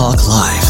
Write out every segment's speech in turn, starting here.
Talk Live.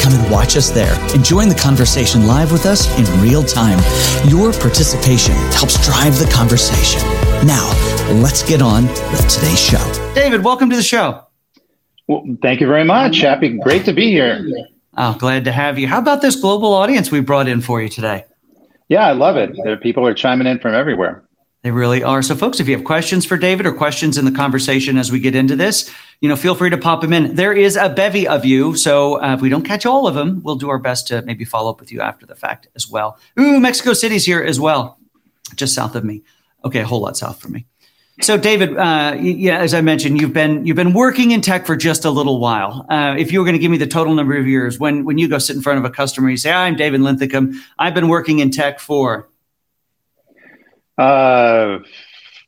come and watch us there and join the conversation live with us in real time. Your participation helps drive the conversation. Now, let's get on with today's show. David, welcome to the show. Well, thank you very much. Happy, great to be here. Oh, glad to have you. How about this global audience we brought in for you today? Yeah, I love it. There, people are chiming in from everywhere. They really are. So, folks, if you have questions for David or questions in the conversation as we get into this, you know, feel free to pop them in. There is a bevy of you, so uh, if we don't catch all of them, we'll do our best to maybe follow up with you after the fact as well. Ooh, Mexico City's here as well, just south of me. Okay, a whole lot south from me. So, David, uh, yeah, as I mentioned, you've been you've been working in tech for just a little while. Uh, if you were going to give me the total number of years, when when you go sit in front of a customer, you say, "I'm David Linthicum. I've been working in tech for." Uh,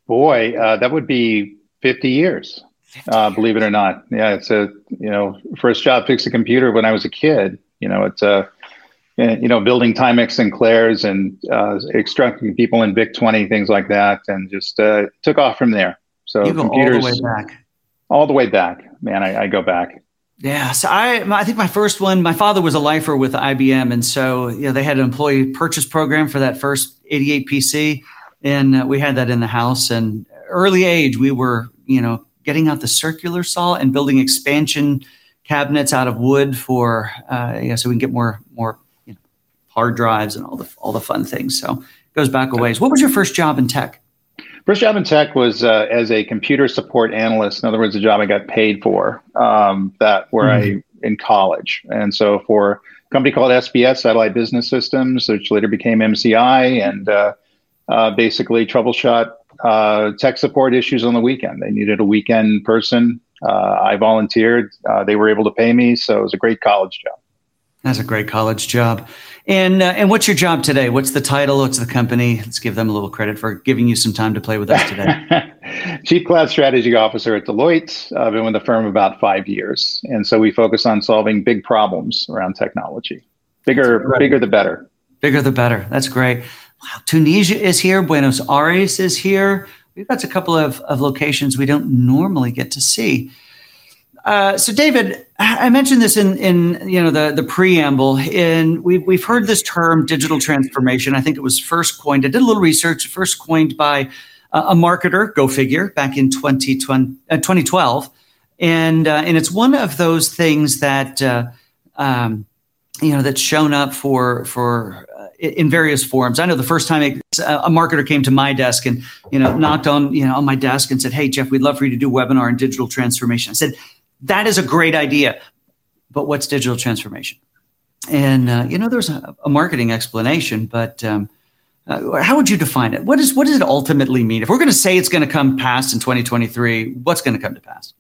boy, uh, that would be 50 years. 50 uh, believe it or not. Yeah, it's a you know first job fix a computer when I was a kid. You know, it's a you know building Timex Sinclairs and Clairs and uh, extracting people in VIC 20 things like that, and just uh, took off from there. So you go computers all the way back. All the way back, man. I, I go back. Yeah, so I I think my first one, my father was a lifer with IBM, and so you know they had an employee purchase program for that first 88 PC and uh, we had that in the house. And early age, we were you know getting out the circular saw and building expansion cabinets out of wood for uh, yeah, so we can get more more you know, hard drives and all the all the fun things. So it goes back a ways. What was your first job in tech? First job in tech was uh, as a computer support analyst. In other words, a job I got paid for. Um, that where mm-hmm. I in college, and so for a company called SBS Satellite Business Systems, which later became MCI, and uh, uh, basically troubleshoot uh, tech support issues on the weekend. They needed a weekend person. Uh, I volunteered. Uh, they were able to pay me, so it was a great college job. That's a great college job. And uh, and what's your job today? What's the title? What's the company? Let's give them a little credit for giving you some time to play with us today. Chief Cloud Strategy Officer at Deloitte. I've been with the firm about five years, and so we focus on solving big problems around technology. Bigger, bigger the better. Bigger the better. That's great wow, Tunisia is here, Buenos Aires is here. We've got a couple of, of locations we don't normally get to see. Uh, so, David, I mentioned this in, in you know the, the preamble, and we've, we've heard this term digital transformation. I think it was first coined, I did a little research, first coined by uh, a marketer, go figure, back in 2020, uh, 2012. And, uh, and it's one of those things that, uh, um, you know, that's shown up for, for in various forms. I know the first time a marketer came to my desk and you know knocked on you know on my desk and said, "Hey Jeff, we'd love for you to do a webinar on digital transformation." I said, "That is a great idea, but what's digital transformation?" And uh, you know, there's a, a marketing explanation, but um, uh, how would you define it? What is what does it ultimately mean? If we're going to say it's going to come past in 2023, what's going to come to pass?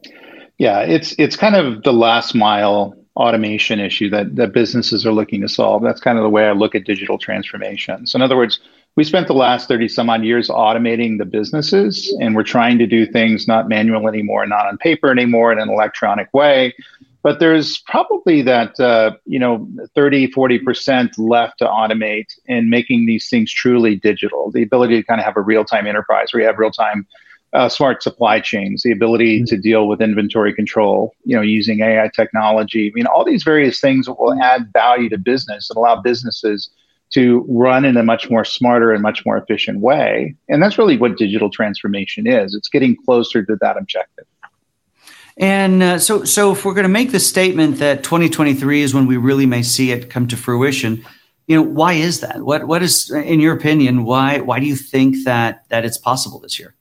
Yeah, it's it's kind of the last mile automation issue that, that businesses are looking to solve. That's kind of the way I look at digital transformation. So, in other words, we spent the last 30 some odd years automating the businesses, and we're trying to do things not manual anymore, not on paper anymore, in an electronic way. But there's probably that, uh, you know, 30, 40% left to automate in making these things truly digital. The ability to kind of have a real time enterprise where you have real time uh, smart supply chains, the ability mm-hmm. to deal with inventory control, you know, using AI technology. I mean, all these various things will add value to business and allow businesses to run in a much more smarter and much more efficient way. And that's really what digital transformation is. It's getting closer to that objective. And uh, so, so if we're going to make the statement that 2023 is when we really may see it come to fruition, you know, why is that? What, what is, in your opinion, why, why do you think that that it's possible this year?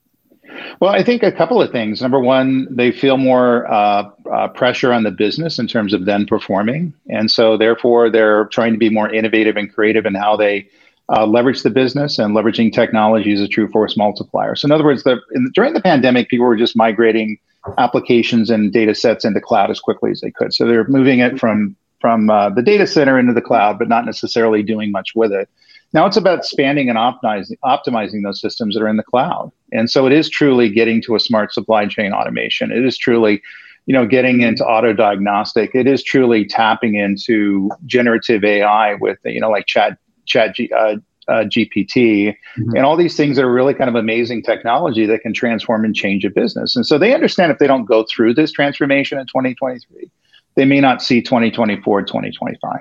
Well, I think a couple of things. Number one, they feel more uh, uh, pressure on the business in terms of then performing. And so, therefore, they're trying to be more innovative and creative in how they uh, leverage the business and leveraging technology is a true force multiplier. So, in other words, the, in, during the pandemic, people were just migrating applications and data sets into cloud as quickly as they could. So, they're moving it from from uh, the data center into the cloud, but not necessarily doing much with it. Now it's about spanning and optimizing, optimizing those systems that are in the cloud. And so it is truly getting to a smart supply chain automation. It is truly, you know, getting into auto diagnostic. It is truly tapping into generative AI with, you know, like chat, chat, uh, uh, GPT, mm-hmm. and all these things that are really kind of amazing technology that can transform and change a business. And so they understand if they don't go through this transformation in 2023, they may not see 2024, 2025.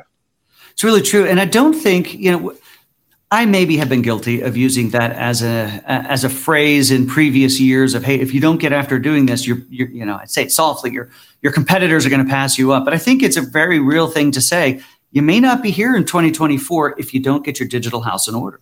It's really true. And I don't think, you know, I maybe have been guilty of using that as a as a phrase in previous years of hey, if you don't get after doing this, you're, you're you know, I'd say it softly, your your competitors are going to pass you up. But I think it's a very real thing to say you may not be here in 2024 if you don't get your digital house in order.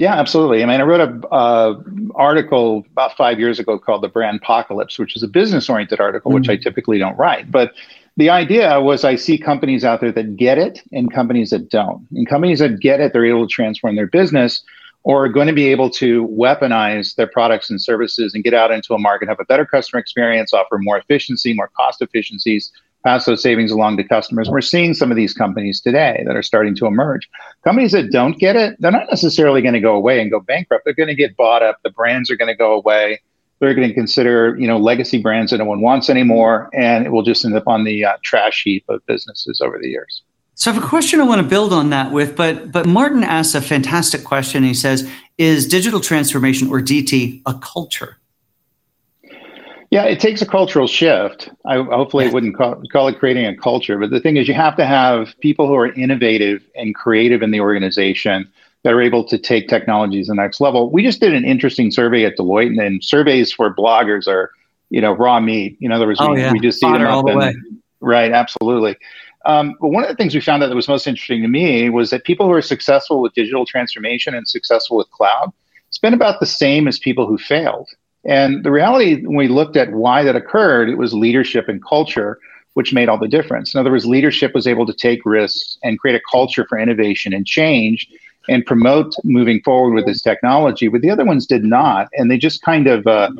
Yeah, absolutely. I mean, I wrote a uh, article about five years ago called "The Brand Apocalypse," which is a business-oriented article, mm-hmm. which I typically don't write. But the idea was, I see companies out there that get it, and companies that don't. And companies that get it, they're able to transform their business, or are going to be able to weaponize their products and services and get out into a market, have a better customer experience, offer more efficiency, more cost efficiencies, pass those savings along to customers. We're seeing some of these companies today that are starting to emerge. Companies that don't get it, they're not necessarily going to go away and go bankrupt. They're going to get bought up. The brands are going to go away. They're going to consider, you know, legacy brands that no one wants anymore, and it will just end up on the uh, trash heap of businesses over the years. So I have a question I want to build on that with, but but Martin asks a fantastic question. He says, "Is digital transformation or DT a culture?" Yeah, it takes a cultural shift. I, hopefully, it wouldn't call, call, it creating a culture, but the thing is, you have to have people who are innovative and creative in the organization that are able to take technologies to the next level. We just did an interesting survey at Deloitte, and, and surveys for bloggers are, you know, raw meat. In other words, oh, we, yeah. we just see them all up and, right, absolutely. Um, but one of the things we found out that was most interesting to me was that people who are successful with digital transformation and successful with cloud spend about the same as people who failed. And the reality, when we looked at why that occurred, it was leadership and culture, which made all the difference. In other words, leadership was able to take risks and create a culture for innovation and change and promote moving forward with this technology, but the other ones did not. And they just kind of uh,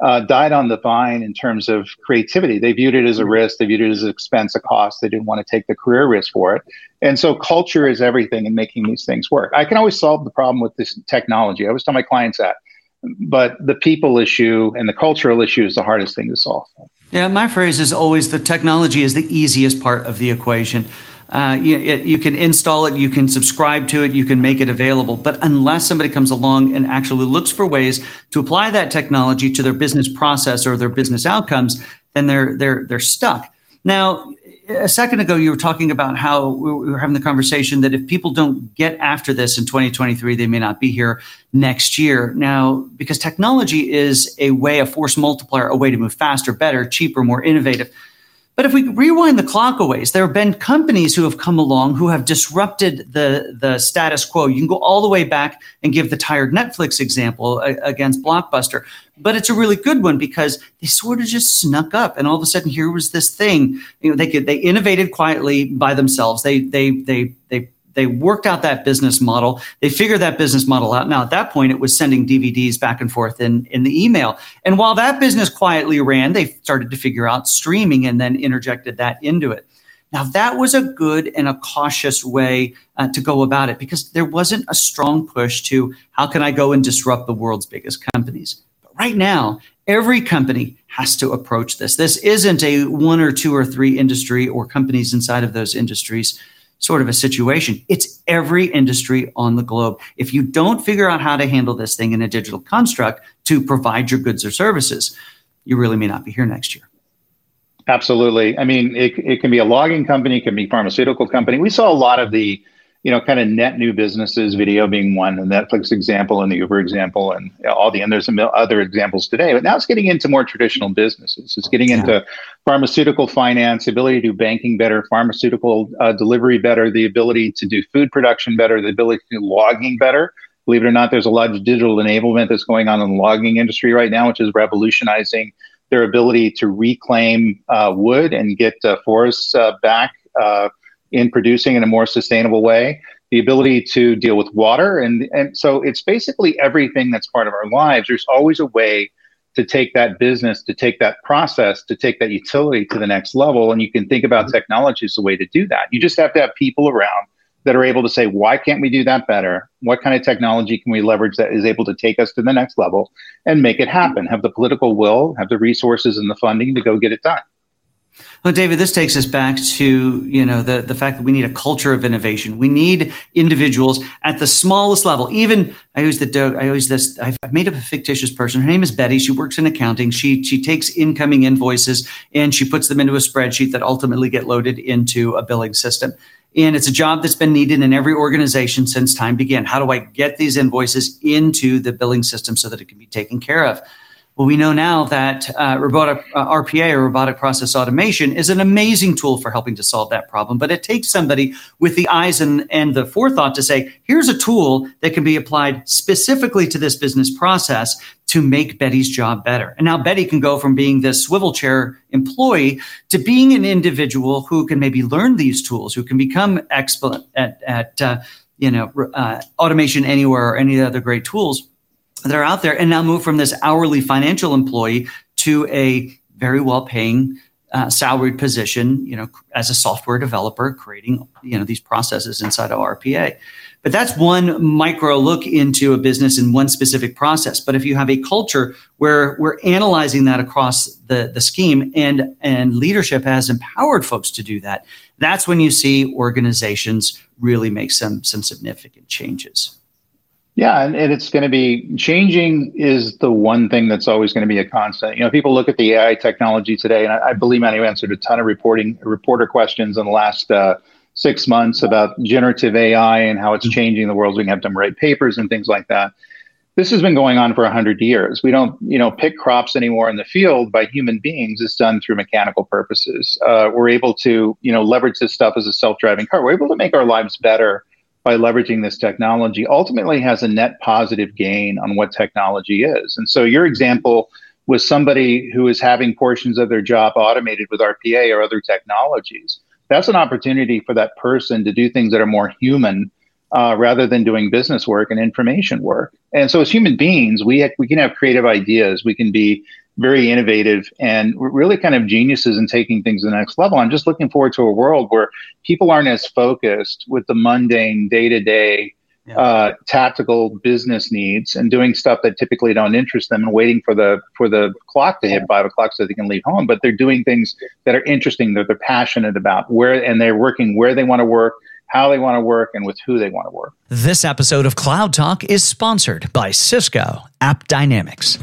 uh, died on the vine in terms of creativity. They viewed it as a risk, they viewed it as an expense, a cost. They didn't want to take the career risk for it. And so culture is everything in making these things work. I can always solve the problem with this technology. I always tell my clients that but the people issue and the cultural issue is the hardest thing to solve. Yeah, my phrase is always the technology is the easiest part of the equation. Uh, you, you, can install it, you can subscribe to it, you can make it available. But unless somebody comes along and actually looks for ways to apply that technology to their business process or their business outcomes, then they're they're they're stuck. Now, a second ago, you were talking about how we were having the conversation that if people don't get after this in 2023, they may not be here next year. Now, because technology is a way, a force multiplier, a way to move faster, better, cheaper, more innovative. But if we rewind the clock a ways, there have been companies who have come along who have disrupted the, the status quo. You can go all the way back and give the tired Netflix example uh, against Blockbuster. But it's a really good one because they sort of just snuck up and all of a sudden here was this thing. You know, they could they innovated quietly by themselves. They they they they they worked out that business model. They figured that business model out. Now, at that point, it was sending DVDs back and forth in, in the email. And while that business quietly ran, they started to figure out streaming and then interjected that into it. Now, that was a good and a cautious way uh, to go about it because there wasn't a strong push to how can I go and disrupt the world's biggest companies. But right now, every company has to approach this. This isn't a one or two or three industry or companies inside of those industries sort of a situation. It's every industry on the globe. If you don't figure out how to handle this thing in a digital construct to provide your goods or services, you really may not be here next year. Absolutely. I mean, it, it can be a logging company, it can be a pharmaceutical company. We saw a lot of the you know, kind of net new businesses, video being one, the Netflix example and the Uber example, and all the and there's some other examples today. But now it's getting into more traditional businesses. It's getting yeah. into pharmaceutical finance, ability to do banking better, pharmaceutical uh, delivery better, the ability to do food production better, the ability to do logging better. Believe it or not, there's a lot of digital enablement that's going on in the logging industry right now, which is revolutionizing their ability to reclaim uh, wood and get uh, forests uh, back uh, in producing in a more sustainable way, the ability to deal with water. And, and so it's basically everything that's part of our lives. There's always a way to take that business, to take that process, to take that utility to the next level. And you can think about mm-hmm. technology as a way to do that. You just have to have people around that are able to say, why can't we do that better? What kind of technology can we leverage that is able to take us to the next level and make it happen? Have the political will, have the resources and the funding to go get it done. Well, David, this takes us back to you know the the fact that we need a culture of innovation. We need individuals at the smallest level. Even I use the I use this. I've made up a fictitious person. Her name is Betty. She works in accounting. She she takes incoming invoices and she puts them into a spreadsheet that ultimately get loaded into a billing system. And it's a job that's been needed in every organization since time began. How do I get these invoices into the billing system so that it can be taken care of? Well, we know now that uh, robotic uh, RPA or robotic process automation is an amazing tool for helping to solve that problem. But it takes somebody with the eyes and, and the forethought to say, here's a tool that can be applied specifically to this business process to make Betty's job better. And now Betty can go from being this swivel chair employee to being an individual who can maybe learn these tools, who can become expert at, at uh, you know, uh, Automation Anywhere or any other great tools that are out there and now move from this hourly financial employee to a very well paying uh, salaried position, you know, as a software developer, creating, you know, these processes inside of RPA. But that's one micro look into a business in one specific process. But if you have a culture where we're analyzing that across the, the scheme and, and leadership has empowered folks to do that, that's when you see organizations really make some, some significant changes. Yeah, and, and it's going to be changing is the one thing that's always going to be a constant. You know, people look at the AI technology today, and I, I believe I've answered a ton of reporting reporter questions in the last uh, six months about generative AI and how it's mm-hmm. changing the world. We can have them write papers and things like that. This has been going on for 100 years. We don't, you know, pick crops anymore in the field by human beings. It's done through mechanical purposes. Uh, we're able to, you know, leverage this stuff as a self-driving car. We're able to make our lives better by leveraging this technology ultimately has a net positive gain on what technology is. And so your example was somebody who is having portions of their job automated with RPA or other technologies. That's an opportunity for that person to do things that are more human uh, rather than doing business work and information work. And so, as human beings, we ha- we can have creative ideas. We can be very innovative and really kind of geniuses in taking things to the next level. I'm just looking forward to a world where people aren't as focused with the mundane day to day tactical business needs and doing stuff that typically don't interest them and waiting for the for the clock to hit five o'clock so they can leave home but they're doing things that are interesting that they're passionate about where and they're working where they want to work how they want to work and with who they want to work. This episode of Cloud Talk is sponsored by Cisco AppDynamics.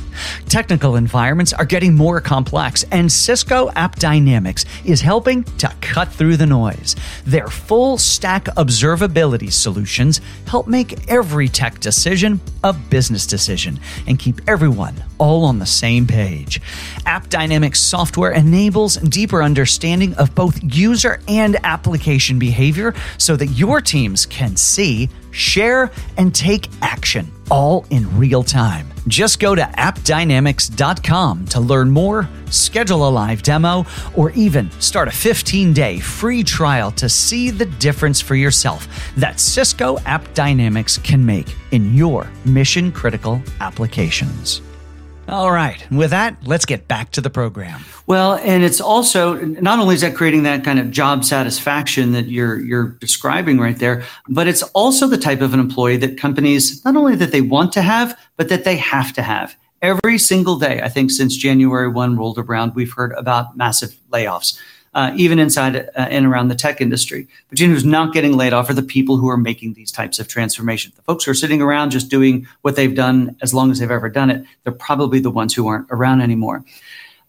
Technical environments are getting more complex, and Cisco AppDynamics is helping to cut through the noise. Their full stack observability solutions help make every tech decision a business decision and keep everyone all on the same page. AppDynamics software enables deeper understanding of both user and application behavior so that your teams can see share, and take action all in real time. Just go to appdynamics.com to learn more, schedule a live demo, or even start a 15 day free trial to see the difference for yourself that Cisco AppDynamics can make in your mission critical applications. All right. With that, let's get back to the program. Well, and it's also not only is that creating that kind of job satisfaction that you're you're describing right there, but it's also the type of an employee that companies not only that they want to have, but that they have to have. Every single day, I think since January 1 rolled around, we've heard about massive layoffs uh, even inside uh, and around the tech industry. But you know who's not getting laid off are the people who are making these types of transformations. The folks who are sitting around just doing what they've done as long as they've ever done it, they're probably the ones who aren't around anymore.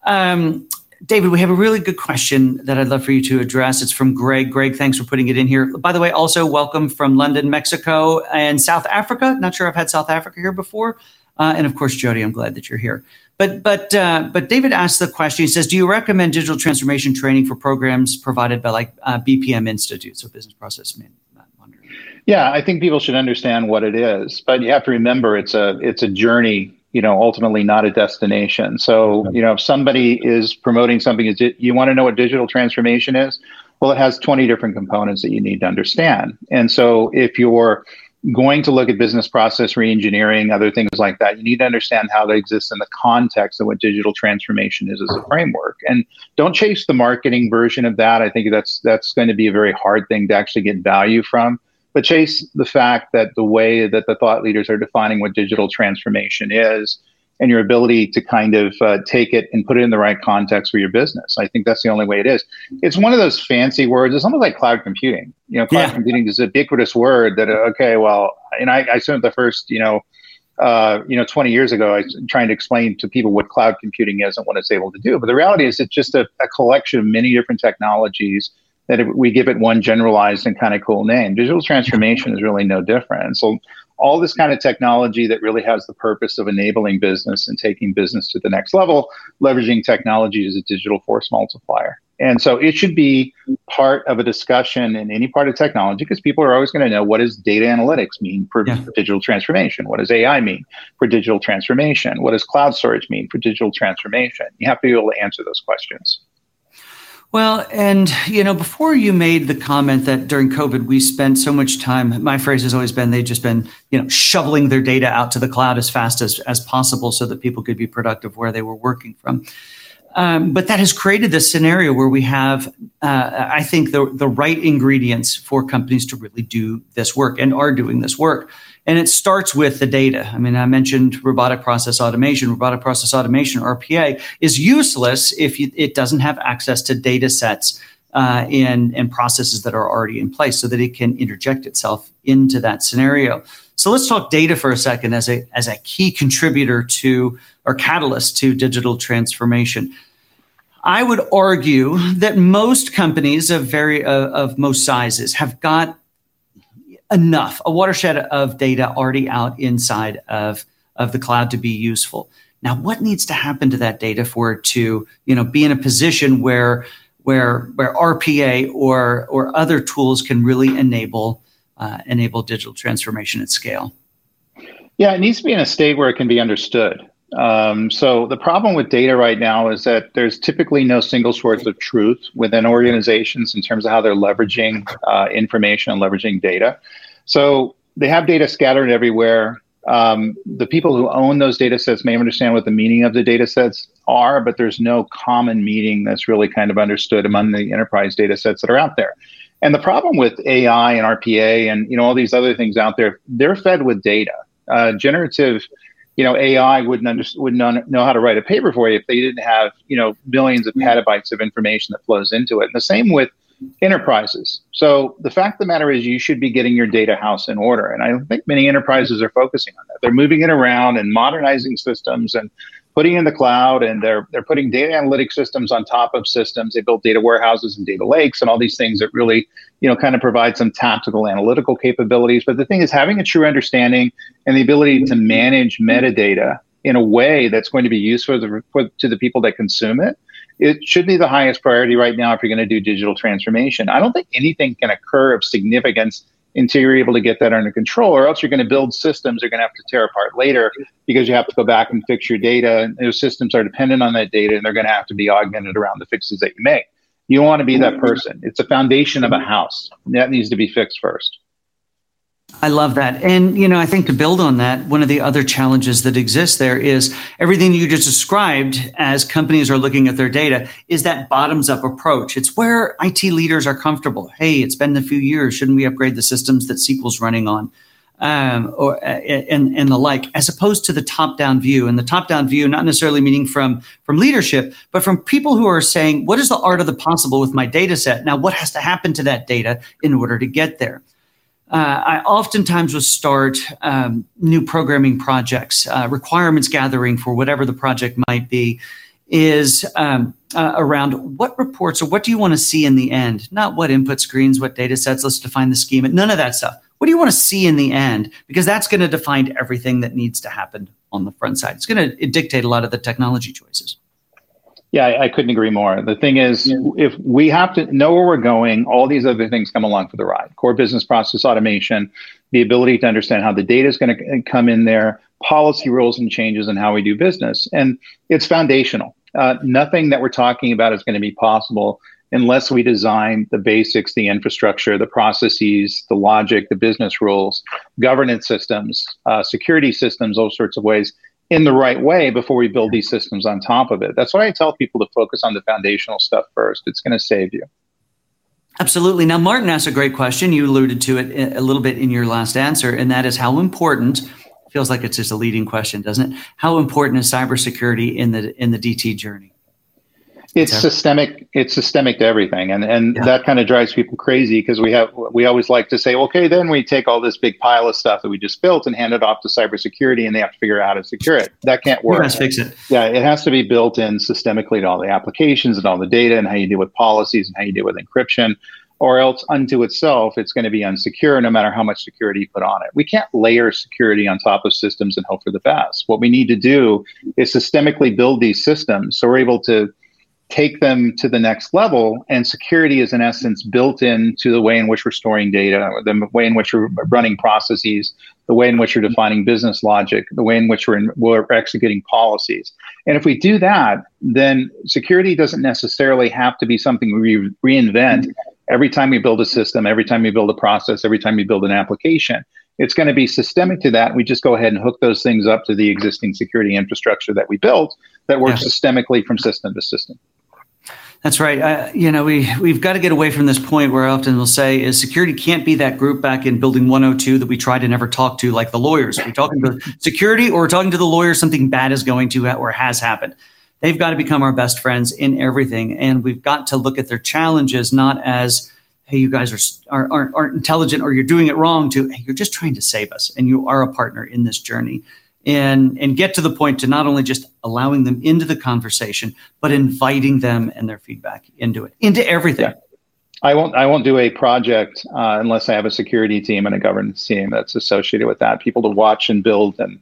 Um, David, we have a really good question that I'd love for you to address. It's from Greg. Greg, thanks for putting it in here. By the way, also welcome from London, Mexico, and South Africa. Not sure I've had South Africa here before. Uh, and of course, Jody, I'm glad that you're here. But but uh, but David asked the question. He says, "Do you recommend digital transformation training for programs provided by like uh, BPM institutes so business process management?" Yeah, I think people should understand what it is, but you have to remember it's a it's a journey. You know, ultimately not a destination. So you know, if somebody is promoting something, is it, you want to know what digital transformation is? Well, it has 20 different components that you need to understand. And so if you're going to look at business process reengineering, other things like that, you need to understand how they exist in the context of what digital transformation is as a framework. And don't chase the marketing version of that. I think that's that's going to be a very hard thing to actually get value from. But chase the fact that the way that the thought leaders are defining what digital transformation is and your ability to kind of uh, take it and put it in the right context for your business. I think that's the only way it is. It's one of those fancy words. It's almost like cloud computing. You know, cloud yeah. computing is a ubiquitous word that, uh, okay, well, and I, I spent the first, you know, uh, you know, 20 years ago, I was trying to explain to people what cloud computing is and what it's able to do. But the reality is it's just a, a collection of many different technologies that we give it one generalized and kind of cool name. Digital transformation is really no different. So all this kind of technology that really has the purpose of enabling business and taking business to the next level, leveraging technology as a digital force multiplier. And so it should be part of a discussion in any part of technology because people are always going to know what does data analytics mean for yeah. digital transformation? What does AI mean for digital transformation? What does cloud storage mean for digital transformation? You have to be able to answer those questions. Well, and you know, before you made the comment that during COVID we spent so much time, my phrase has always been they've just been, you know, shoveling their data out to the cloud as fast as, as possible so that people could be productive where they were working from. Um, but that has created this scenario where we have, uh, I think, the, the right ingredients for companies to really do this work and are doing this work. And it starts with the data. I mean, I mentioned robotic process automation. Robotic process automation, RPA, is useless if you, it doesn't have access to data sets uh, and, and processes that are already in place so that it can interject itself into that scenario. So let's talk data for a second as a, as a key contributor to or catalyst to digital transformation. I would argue that most companies of very uh, of most sizes have got enough, a watershed of data already out inside of, of the cloud to be useful. Now, what needs to happen to that data for it to, you know, be in a position where where where RPA or or other tools can really enable uh, enable digital transformation at scale? Yeah, it needs to be in a state where it can be understood. Um, so the problem with data right now is that there's typically no single source of truth within organizations in terms of how they're leveraging uh, information and leveraging data. So they have data scattered everywhere. Um, the people who own those data sets may understand what the meaning of the data sets are, but there's no common meaning that's really kind of understood among the enterprise data sets that are out there. And the problem with AI and RPA and you know all these other things out there, they're fed with data. Uh, generative you know, AI wouldn't under, would not know how to write a paper for you if they didn't have, you know, billions of petabytes of information that flows into it. And the same with enterprises. So the fact of the matter is you should be getting your data house in order. And I think many enterprises are focusing on that. They're moving it around and modernizing systems and putting in the cloud and they're they're putting data analytic systems on top of systems. They build data warehouses and data lakes and all these things that really, you know, kind of provide some tactical analytical capabilities. But the thing is having a true understanding and the ability to manage metadata in a way that's going to be useful to, for, to the people that consume it. It should be the highest priority right now if you're going to do digital transformation. I don't think anything can occur of significance until you're able to get that under control, or else you're going to build systems you're going to have to tear apart later because you have to go back and fix your data. And those systems are dependent on that data, and they're going to have to be augmented around the fixes that you make. You want to be that mm-hmm. person. It's a foundation of a house. That needs to be fixed first. I love that. And, you know, I think to build on that, one of the other challenges that exists there is everything you just described as companies are looking at their data is that bottoms up approach. It's where IT leaders are comfortable. Hey, it's been a few years. Shouldn't we upgrade the systems that SQL's running on? Um, or uh, and and the like, as opposed to the top down view. And the top down view, not necessarily meaning from from leadership, but from people who are saying, what is the art of the possible with my data set? Now, what has to happen to that data in order to get there? Uh, I oftentimes will start um, new programming projects, uh, requirements gathering for whatever the project might be, is um, uh, around what reports or what do you want to see in the end? Not what input screens, what data sets, let's define the schema, none of that stuff. What do you want to see in the end? Because that's going to define everything that needs to happen on the front side. It's going to dictate a lot of the technology choices. Yeah, I, I, couldn't agree more. The thing is, yeah. if we have to know where we're going, all these other things come along for the ride. Core business process automation, the ability to understand how the data is going to come in there, policy rules and changes and how we do business. And it's foundational. Uh, nothing that we're talking about is going to be possible unless we design the basics, the infrastructure, the processes, the logic, the business rules, governance systems, uh, security systems, all sorts of ways in the right way before we build these systems on top of it. That's why I tell people to focus on the foundational stuff first. It's going to save you. Absolutely. Now, Martin asked a great question. You alluded to it eh, a little bit in your last answer, and that is how important. Feels like it's just a leading question, doesn't it? How important is cybersecurity in the in the DT journey? It's systemic it's systemic to everything and and yeah. that kind of drives people crazy because we have we always like to say okay then we take all this big pile of stuff that we just built and hand it off to cybersecurity and they have to figure out how to secure it. That can't work. let's fix it. Yeah it has to be built in systemically to all the applications and all the data and how you deal with policies and how you deal with encryption or else unto itself it's going to be unsecure no matter how much security you put on it. We can't layer security on top of systems and hope for the best. What we need to do is systemically build these systems so we're able to take them to the next level. And security is, in essence, built into the way in which we're storing data, the way in which we're running processes, the way in which we're defining business logic, the way in which we're, in, we're executing policies. And if we do that, then security doesn't necessarily have to be something we reinvent every time we build a system, every time we build a process, every time we build an application. It's going to be systemic to that. We just go ahead and hook those things up to the existing security infrastructure that we built that works yeah. systemically from system to system. That's right. Uh, you know, we we've got to get away from this point where often will say is security can't be that group back in building 102 that we try to never talk to, like the lawyers. We're talking to security or talking to the lawyer, something bad is going to or has happened. They've got to become our best friends in everything, and we've got to look at their challenges not as hey, you guys are, are aren't, aren't intelligent or you're doing it wrong. To hey, you're just trying to save us, and you are a partner in this journey and and get to the point to not only just allowing them into the conversation but inviting them and their feedback into it into everything yeah. I won't. I won't do a project uh, unless I have a security team and a governance team that's associated with that. People to watch and build and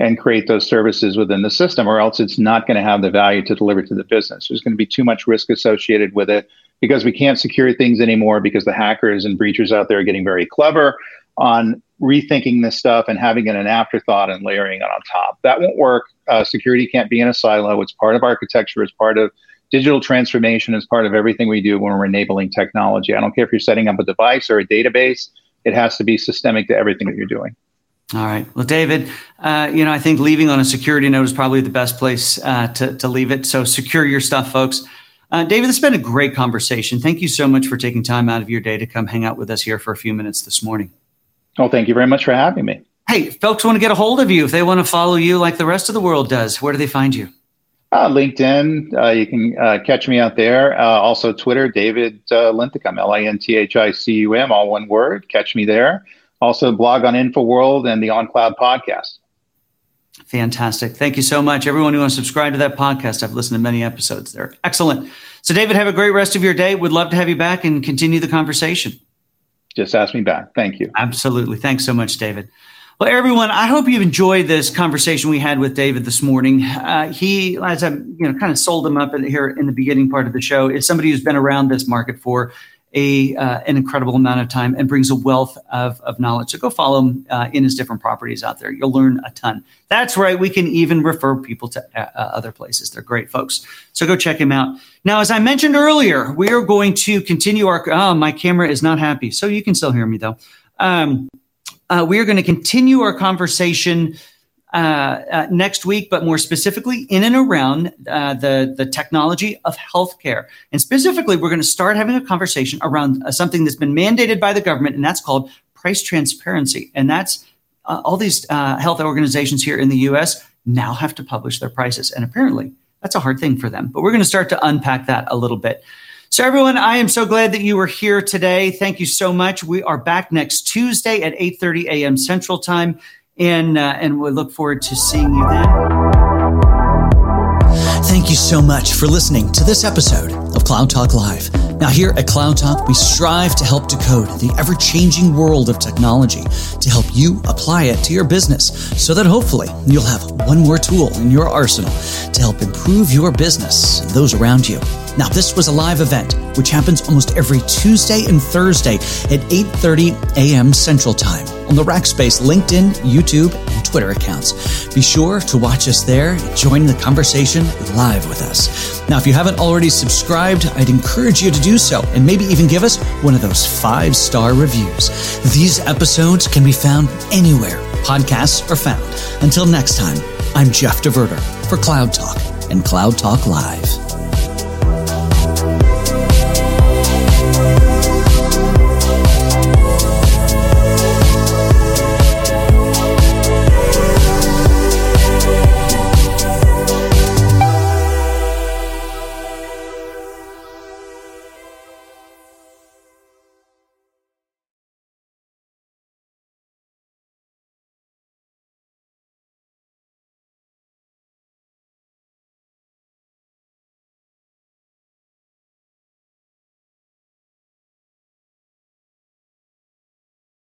and create those services within the system, or else it's not going to have the value to deliver to the business. There's going to be too much risk associated with it because we can't secure things anymore because the hackers and breachers out there are getting very clever on rethinking this stuff and having it an afterthought and layering it on top. That won't work. Uh, security can't be in a silo. It's part of architecture. It's part of digital transformation. It's part of everything we do when we're enabling technology. I don't care if you're setting up a device or a database. It has to be systemic to everything that you're doing. All right. Well, David, uh, you know, I think leaving on a security note is probably the best place uh, to, to leave it. So secure your stuff, folks. Uh, David, this has been a great conversation. Thank you so much for taking time out of your day to come hang out with us here for a few minutes this morning. Well, thank you very much for having me. Hey, folks want to get a hold of you if they want to follow you like the rest of the world does. Where do they find you? Uh, LinkedIn, uh, you can uh, catch me out there. Uh, also, Twitter, David uh, Linthicum, L I N T H I C U M, all one word. Catch me there. Also, blog on InfoWorld and the OnCloud podcast. Fantastic. Thank you so much. Everyone who wants to subscribe to that podcast, I've listened to many episodes there. Excellent. So, David, have a great rest of your day. We'd love to have you back and continue the conversation just ask me back. Thank you. Absolutely. Thanks so much, David. Well, everyone, I hope you've enjoyed this conversation we had with David this morning. Uh, he, as I you know, kind of sold him up here in the beginning part of the show, is somebody who's been around this market for a uh, an incredible amount of time and brings a wealth of, of knowledge. So go follow him uh, in his different properties out there. You'll learn a ton. That's right. We can even refer people to uh, uh, other places. They're great folks. So go check him out. Now, as I mentioned earlier, we are going to continue our. Oh, my camera is not happy. So you can still hear me though. Um, uh, we are going to continue our conversation uh, uh, next week, but more specifically in and around uh, the, the technology of healthcare. And specifically, we're going to start having a conversation around uh, something that's been mandated by the government, and that's called price transparency. And that's all these health organizations here in the US now have to publish their prices. And apparently, that's a hard thing for them. But we're going to start to unpack that a little bit. So, everyone, I am so glad that you were here today. Thank you so much. We are back next Tuesday at 8:30 a.m. Central Time and uh, and we look forward to seeing you then. Thank you so much for listening to this episode of Cloud Talk Live. Now, here at Cloud Talk, we strive to help decode the ever changing world of technology to help you apply it to your business so that hopefully you'll have one more tool in your arsenal to help improve your business and those around you. Now, this was a live event which happens almost every Tuesday and Thursday at 8:30 a.m. Central Time on the Rackspace LinkedIn, YouTube, and Twitter accounts. Be sure to watch us there and join the conversation live with us. Now, if you haven't already subscribed, I'd encourage you to do so and maybe even give us one of those five star reviews. These episodes can be found anywhere podcasts are found. Until next time, I'm Jeff DeVerter for Cloud Talk and Cloud Talk Live.